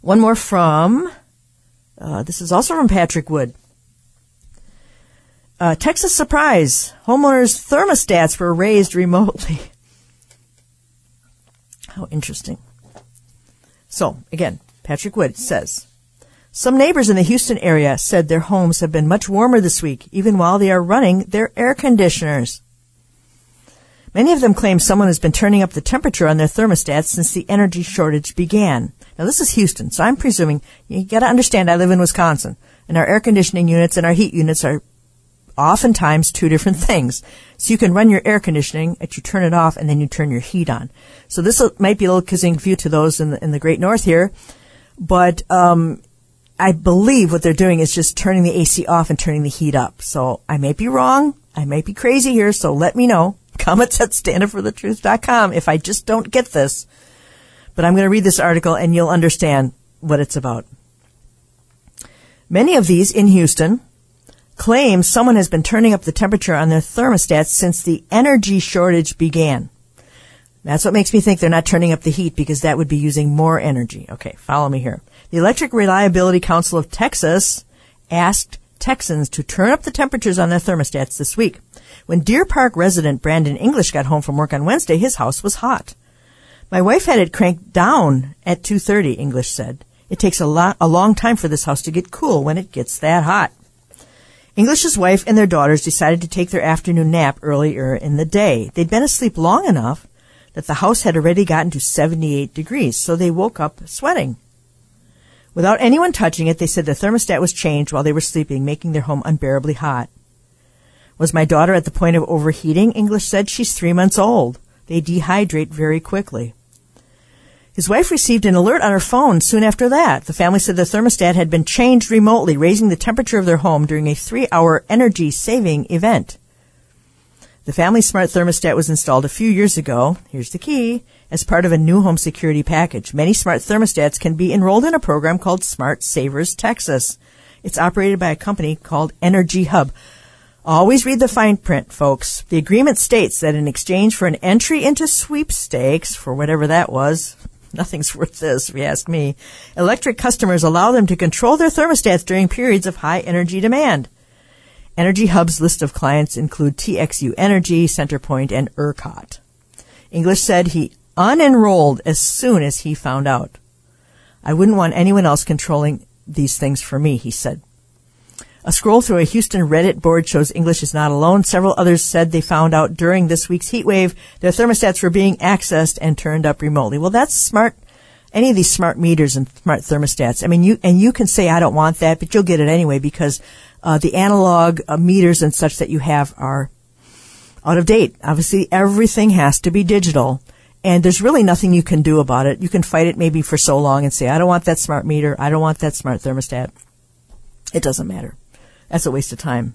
One more from, uh, this is also from Patrick Wood. Uh, Texas surprise: homeowners' thermostats were raised remotely. How interesting. So again, Patrick Wood says. Some neighbors in the Houston area said their homes have been much warmer this week, even while they are running their air conditioners. Many of them claim someone has been turning up the temperature on their thermostats since the energy shortage began. Now this is Houston, so I'm presuming you gotta understand I live in Wisconsin. And our air conditioning units and our heat units are oftentimes two different things. So you can run your air conditioning, and you turn it off, and then you turn your heat on. So this might be a little confusing view to those in the, in the Great North here, but um, I believe what they're doing is just turning the AC off and turning the heat up. So I may be wrong. I may be crazy here. So let me know. Comments at standupforthetruth.com if I just don't get this. But I'm going to read this article and you'll understand what it's about. Many of these in Houston claim someone has been turning up the temperature on their thermostats since the energy shortage began. That's what makes me think they're not turning up the heat because that would be using more energy. Okay, follow me here. The Electric Reliability Council of Texas asked Texans to turn up the temperatures on their thermostats this week. When Deer Park resident Brandon English got home from work on Wednesday, his house was hot. My wife had it cranked down at 2:30, English said. It takes a, lot, a long time for this house to get cool when it gets that hot. English's wife and their daughters decided to take their afternoon nap earlier in the day. They'd been asleep long enough that the house had already gotten to 78 degrees, so they woke up sweating. Without anyone touching it, they said the thermostat was changed while they were sleeping, making their home unbearably hot. Was my daughter at the point of overheating? English said she's three months old. They dehydrate very quickly. His wife received an alert on her phone soon after that. The family said the thermostat had been changed remotely, raising the temperature of their home during a three hour energy saving event. The family smart thermostat was installed a few years ago. Here's the key. As part of a new home security package, many smart thermostats can be enrolled in a program called Smart Savers Texas. It's operated by a company called Energy Hub. Always read the fine print, folks. The agreement states that in exchange for an entry into sweepstakes, for whatever that was, nothing's worth this, if you ask me, electric customers allow them to control their thermostats during periods of high energy demand. Energy Hub's list of clients include TXU Energy, Centerpoint, and ERCOT. English said he unenrolled as soon as he found out. I wouldn't want anyone else controlling these things for me, he said. A scroll through a Houston Reddit board shows English is not alone. Several others said they found out during this week's heat wave their thermostats were being accessed and turned up remotely. Well, that's smart. Any of these smart meters and smart thermostats. I mean, you, and you can say, I don't want that, but you'll get it anyway because uh, the analog uh, meters and such that you have are out of date. Obviously, everything has to be digital. And there's really nothing you can do about it. You can fight it maybe for so long and say, I don't want that smart meter. I don't want that smart thermostat. It doesn't matter. That's a waste of time.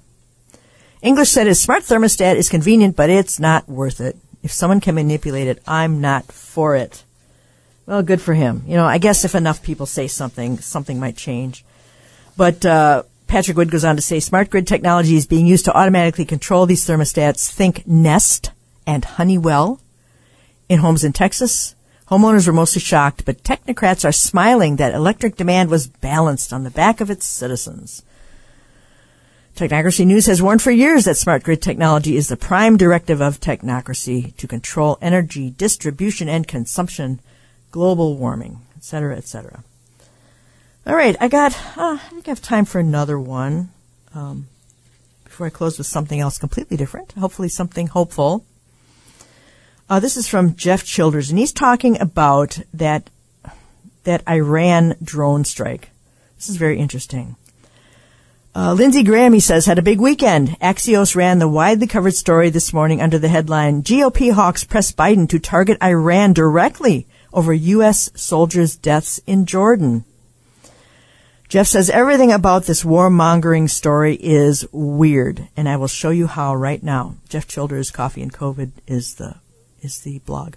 English said his smart thermostat is convenient, but it's not worth it. If someone can manipulate it, I'm not for it. Well, good for him. You know, I guess if enough people say something, something might change. But uh, Patrick Wood goes on to say smart grid technology is being used to automatically control these thermostats. Think Nest and Honeywell in homes in Texas. Homeowners were mostly shocked, but technocrats are smiling that electric demand was balanced on the back of its citizens. Technocracy News has warned for years that smart grid technology is the prime directive of technocracy to control energy distribution and consumption, global warming, etc., etc. All right, I got. Uh, I think I have time for another one um, before I close with something else completely different. Hopefully, something hopeful. Uh, this is from Jeff Childers, and he's talking about that that Iran drone strike. This is very interesting. Uh, Lindsey Graham, he says, had a big weekend. Axios ran the widely covered story this morning under the headline GOP hawks press Biden to target Iran directly over U.S. soldiers' deaths in Jordan. Jeff says everything about this warmongering story is weird, and I will show you how right now. Jeff Childers, Coffee and COVID is the is the blog.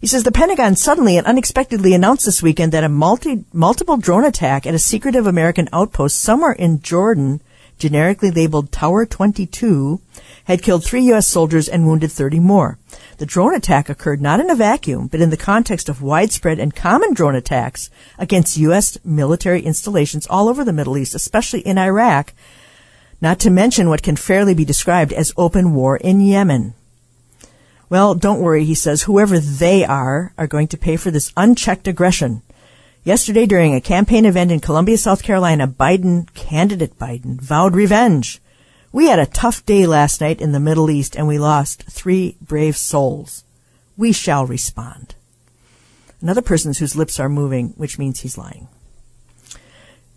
He says the Pentagon suddenly and unexpectedly announced this weekend that a multi, multiple drone attack at a secretive American outpost somewhere in Jordan, generically labeled Tower 22, had killed three U.S. soldiers and wounded 30 more. The drone attack occurred not in a vacuum, but in the context of widespread and common drone attacks against U.S. military installations all over the Middle East, especially in Iraq, not to mention what can fairly be described as open war in Yemen. Well, don't worry, he says, whoever they are are going to pay for this unchecked aggression. Yesterday, during a campaign event in Columbia, South Carolina, Biden, candidate Biden, vowed revenge. We had a tough day last night in the Middle East and we lost three brave souls. We shall respond. Another person whose lips are moving, which means he's lying.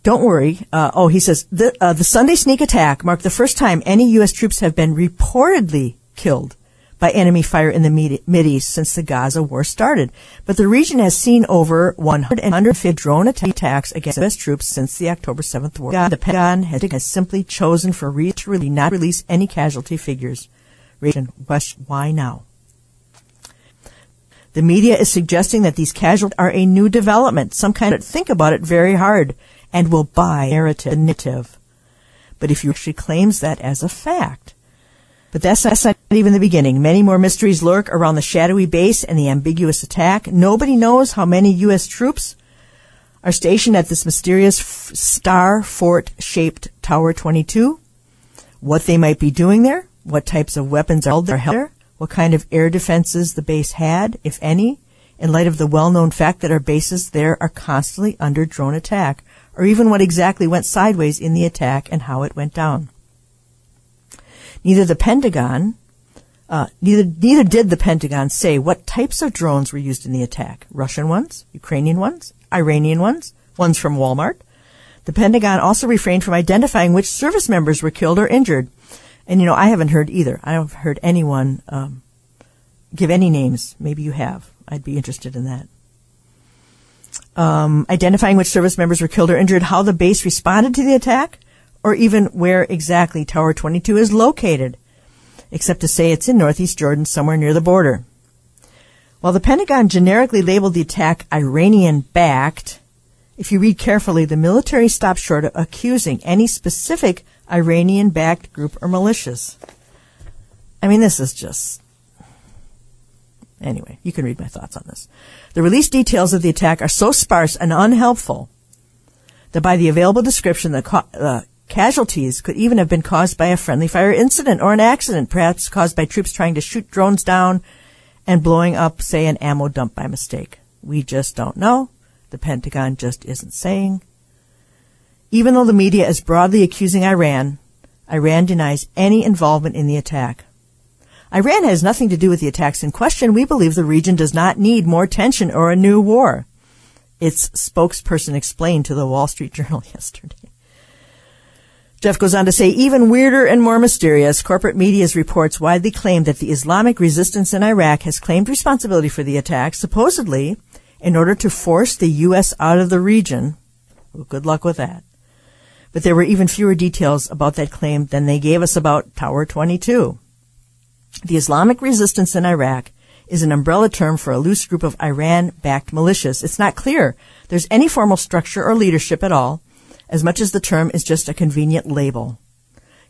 Don't worry. Uh, oh, he says the, uh, the Sunday sneak attack marked the first time any U.S. troops have been reportedly killed by enemy fire in the East since the Gaza war started. But the region has seen over 150 drone attacks against U.S. troops since the October 7th war. The Pentagon has, simply chosen for to really not release any casualty figures. Region, West, why now? The media is suggesting that these casualties are a new development, some kind of think about it very hard and will buy narrative. But if you actually claims that as a fact, but that's not even the beginning. Many more mysteries lurk around the shadowy base and the ambiguous attack. Nobody knows how many U.S. troops are stationed at this mysterious f- star fort shaped Tower 22, what they might be doing there, what types of weapons are held there, what kind of air defenses the base had, if any, in light of the well known fact that our bases there are constantly under drone attack, or even what exactly went sideways in the attack and how it went down. Neither the Pentagon, uh, neither neither did the Pentagon say what types of drones were used in the attack: Russian ones, Ukrainian ones, Iranian ones, ones from Walmart. The Pentagon also refrained from identifying which service members were killed or injured. And you know, I haven't heard either. I haven't heard anyone um, give any names. Maybe you have. I'd be interested in that. Um, identifying which service members were killed or injured, how the base responded to the attack, or even where exactly Tower 22 is located, except to say it's in northeast Jordan, somewhere near the border. While the Pentagon generically labeled the attack Iranian backed, if you read carefully, the military stopped short of accusing any specific Iranian backed group or militias. I mean, this is just. Anyway, you can read my thoughts on this. The released details of the attack are so sparse and unhelpful that by the available description, the, uh, Casualties could even have been caused by a friendly fire incident or an accident, perhaps caused by troops trying to shoot drones down and blowing up, say, an ammo dump by mistake. We just don't know. The Pentagon just isn't saying. Even though the media is broadly accusing Iran, Iran denies any involvement in the attack. Iran has nothing to do with the attacks in question. We believe the region does not need more tension or a new war. Its spokesperson explained to the Wall Street Journal yesterday. Jeff goes on to say, even weirder and more mysterious, corporate media's reports widely claim that the Islamic resistance in Iraq has claimed responsibility for the attack, supposedly in order to force the U.S. out of the region. Well, good luck with that. But there were even fewer details about that claim than they gave us about Tower 22. The Islamic resistance in Iraq is an umbrella term for a loose group of Iran-backed militias. It's not clear there's any formal structure or leadership at all as much as the term is just a convenient label.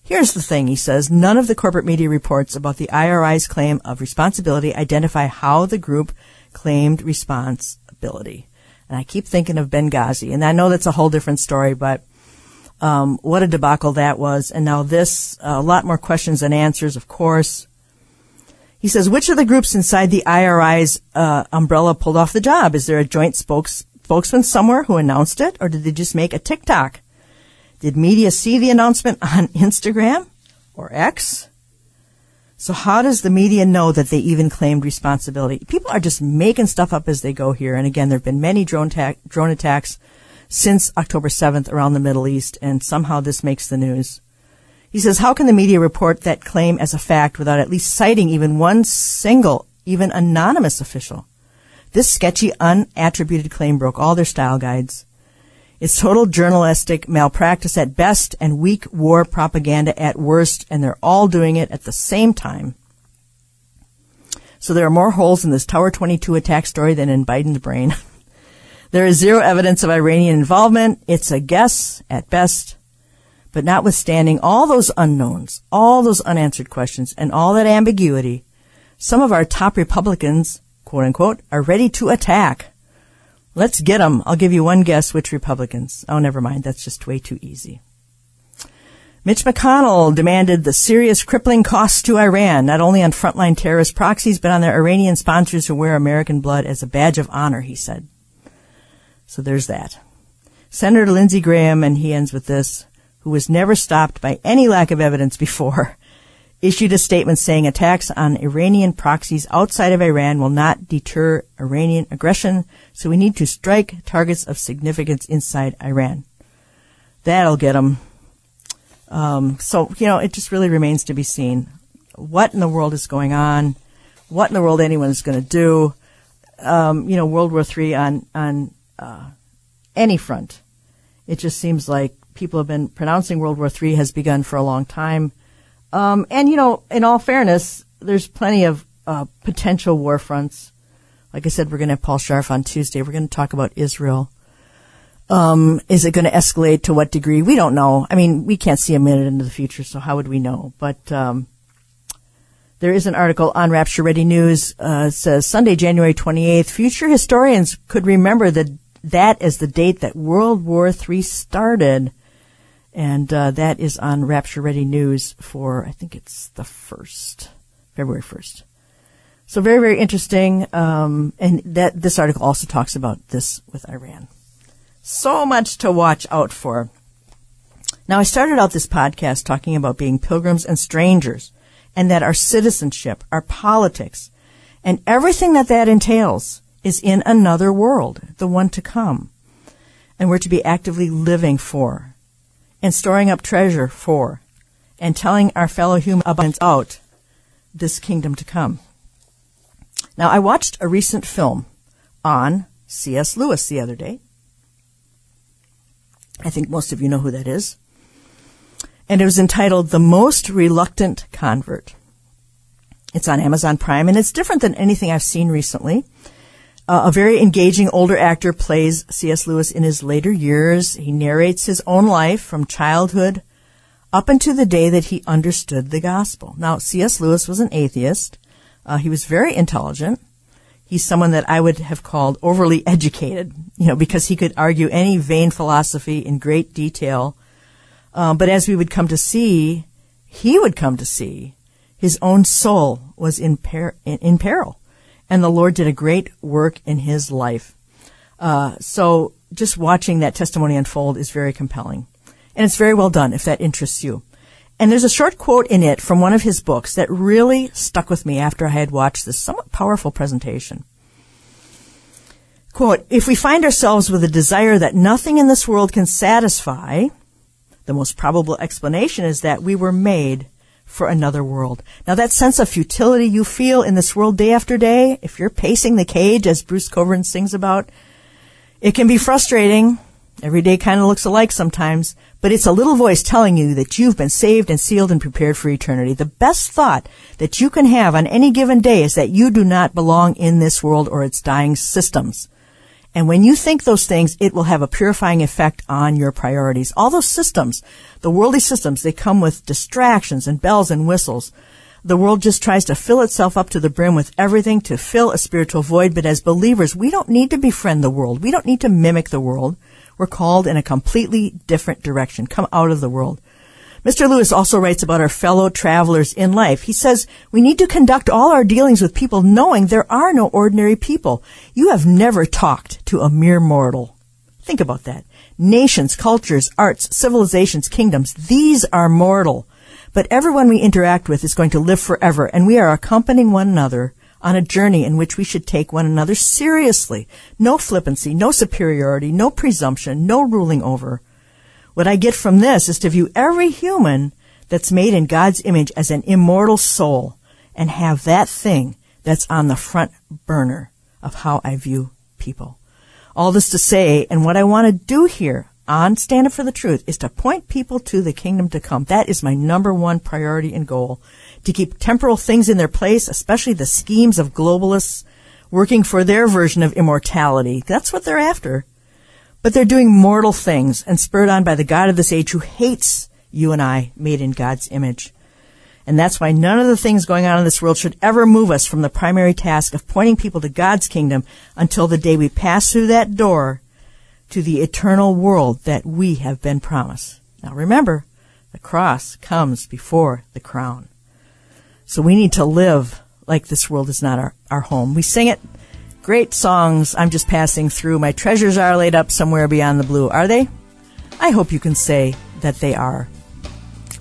Here's the thing, he says, none of the corporate media reports about the IRI's claim of responsibility identify how the group claimed responsibility. And I keep thinking of Benghazi, and I know that's a whole different story, but um, what a debacle that was. And now this, uh, a lot more questions than answers, of course. He says, which of the groups inside the IRI's uh, umbrella pulled off the job? Is there a joint spokes spokesman somewhere who announced it, or did they just make a TikTok? Did media see the announcement on Instagram or X? So how does the media know that they even claimed responsibility? People are just making stuff up as they go here. And again, there have been many drone, ta- drone attacks since October 7th around the Middle East, and somehow this makes the news. He says, how can the media report that claim as a fact without at least citing even one single, even anonymous official? This sketchy, unattributed claim broke all their style guides. It's total journalistic malpractice at best and weak war propaganda at worst, and they're all doing it at the same time. So there are more holes in this Tower 22 attack story than in Biden's brain. there is zero evidence of Iranian involvement. It's a guess at best. But notwithstanding all those unknowns, all those unanswered questions, and all that ambiguity, some of our top Republicans quote unquote, are ready to attack. Let's get them. I'll give you one guess which Republicans. Oh, never mind. That's just way too easy. Mitch McConnell demanded the serious crippling costs to Iran, not only on frontline terrorist proxies, but on their Iranian sponsors who wear American blood as a badge of honor, he said. So there's that. Senator Lindsey Graham, and he ends with this, who was never stopped by any lack of evidence before, issued a statement saying attacks on Iranian proxies outside of Iran will not deter Iranian aggression, so we need to strike targets of significance inside Iran. That'll get them. Um, so, you know, it just really remains to be seen what in the world is going on, what in the world anyone is going to do. Um, you know, World War III on, on uh, any front. It just seems like people have been pronouncing World War III has begun for a long time. Um, and, you know, in all fairness, there's plenty of uh, potential war fronts. Like I said, we're going to have Paul Scharf on Tuesday. We're going to talk about Israel. Um, is it going to escalate to what degree? We don't know. I mean, we can't see a minute into the future, so how would we know? But um, there is an article on Rapture Ready News. Uh, says Sunday, January 28th. Future historians could remember that that as the date that World War III started, and uh, that is on Rapture Ready News for I think it's the first February 1st. So very very interesting. Um, and that this article also talks about this with Iran. So much to watch out for. Now I started out this podcast talking about being pilgrims and strangers and that our citizenship, our politics, and everything that that entails is in another world, the one to come. And we're to be actively living for and storing up treasure for and telling our fellow human about out this kingdom to come. Now, I watched a recent film on C.S. Lewis the other day. I think most of you know who that is and it was entitled The Most Reluctant Convert. It's on Amazon Prime, and it's different than anything I've seen recently. Uh, a very engaging older actor plays C.S. Lewis in his later years. He narrates his own life from childhood up until the day that he understood the gospel. Now, C.S. Lewis was an atheist. Uh, he was very intelligent. He's someone that I would have called overly educated, you know, because he could argue any vain philosophy in great detail um, but as we would come to see, he would come to see his own soul was in, per- in peril. And the Lord did a great work in his life. Uh, so just watching that testimony unfold is very compelling. And it's very well done if that interests you. And there's a short quote in it from one of his books that really stuck with me after I had watched this somewhat powerful presentation. Quote, if we find ourselves with a desire that nothing in this world can satisfy, the most probable explanation is that we were made for another world. Now that sense of futility you feel in this world day after day, if you're pacing the cage as Bruce Cockburn sings about, it can be frustrating. Every day kind of looks alike sometimes, but it's a little voice telling you that you've been saved and sealed and prepared for eternity. The best thought that you can have on any given day is that you do not belong in this world or its dying systems. And when you think those things, it will have a purifying effect on your priorities. All those systems, the worldly systems, they come with distractions and bells and whistles. The world just tries to fill itself up to the brim with everything to fill a spiritual void. But as believers, we don't need to befriend the world. We don't need to mimic the world. We're called in a completely different direction. Come out of the world. Mr. Lewis also writes about our fellow travelers in life. He says we need to conduct all our dealings with people knowing there are no ordinary people. You have never talked to a mere mortal. Think about that. Nations, cultures, arts, civilizations, kingdoms, these are mortal. But everyone we interact with is going to live forever, and we are accompanying one another on a journey in which we should take one another seriously. No flippancy, no superiority, no presumption, no ruling over. What I get from this is to view every human that's made in God's image as an immortal soul and have that thing that's on the front burner of how I view people. All this to say, and what I want to do here on Stand Up for the Truth is to point people to the kingdom to come. That is my number one priority and goal. To keep temporal things in their place, especially the schemes of globalists working for their version of immortality. That's what they're after. But they're doing mortal things and spurred on by the God of this age who hates you and I made in God's image. And that's why none of the things going on in this world should ever move us from the primary task of pointing people to God's kingdom until the day we pass through that door to the eternal world that we have been promised. Now remember, the cross comes before the crown. So we need to live like this world is not our, our home. We sing it Great songs. I'm just passing through. My treasures are laid up somewhere beyond the blue. Are they? I hope you can say that they are.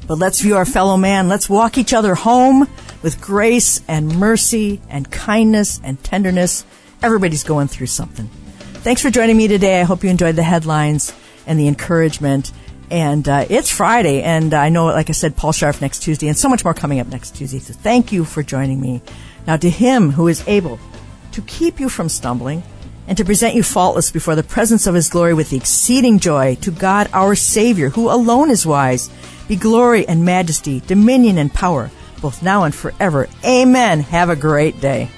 But let's view our fellow man. Let's walk each other home with grace and mercy and kindness and tenderness. Everybody's going through something. Thanks for joining me today. I hope you enjoyed the headlines and the encouragement. And uh, it's Friday, and I know, like I said, Paul Scharf next Tuesday, and so much more coming up next Tuesday. So thank you for joining me. Now, to him who is able to keep you from stumbling and to present you faultless before the presence of his glory with exceeding joy, to God our Savior, who alone is wise, be glory and majesty, dominion and power, both now and forever. Amen. Have a great day.